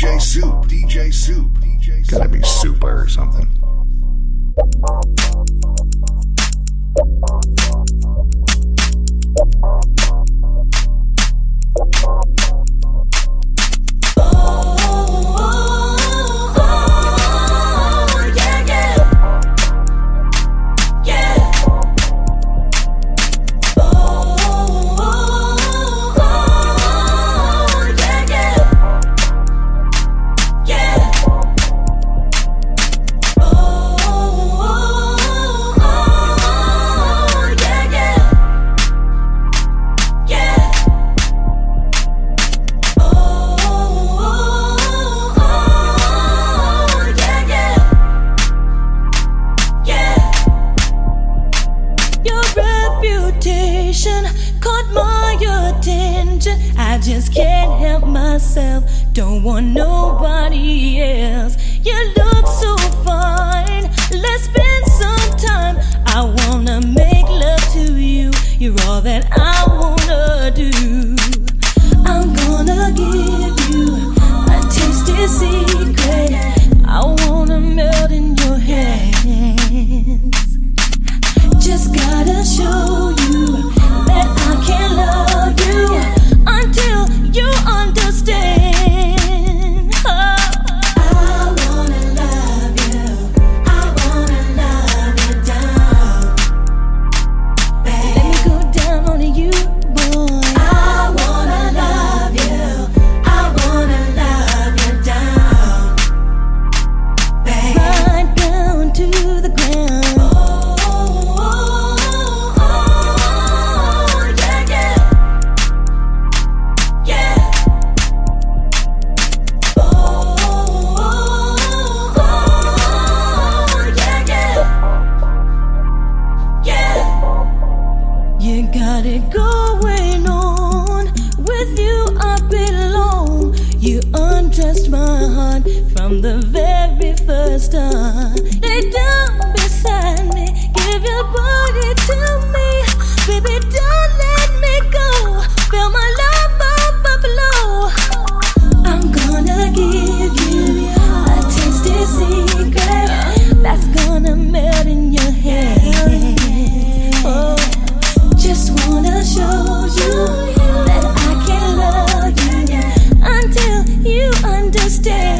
DJ Supe. DJ Supe. Gotta be Super or something. reputation caught my attention. I just can't help myself. Don't want nobody else. You look. understand.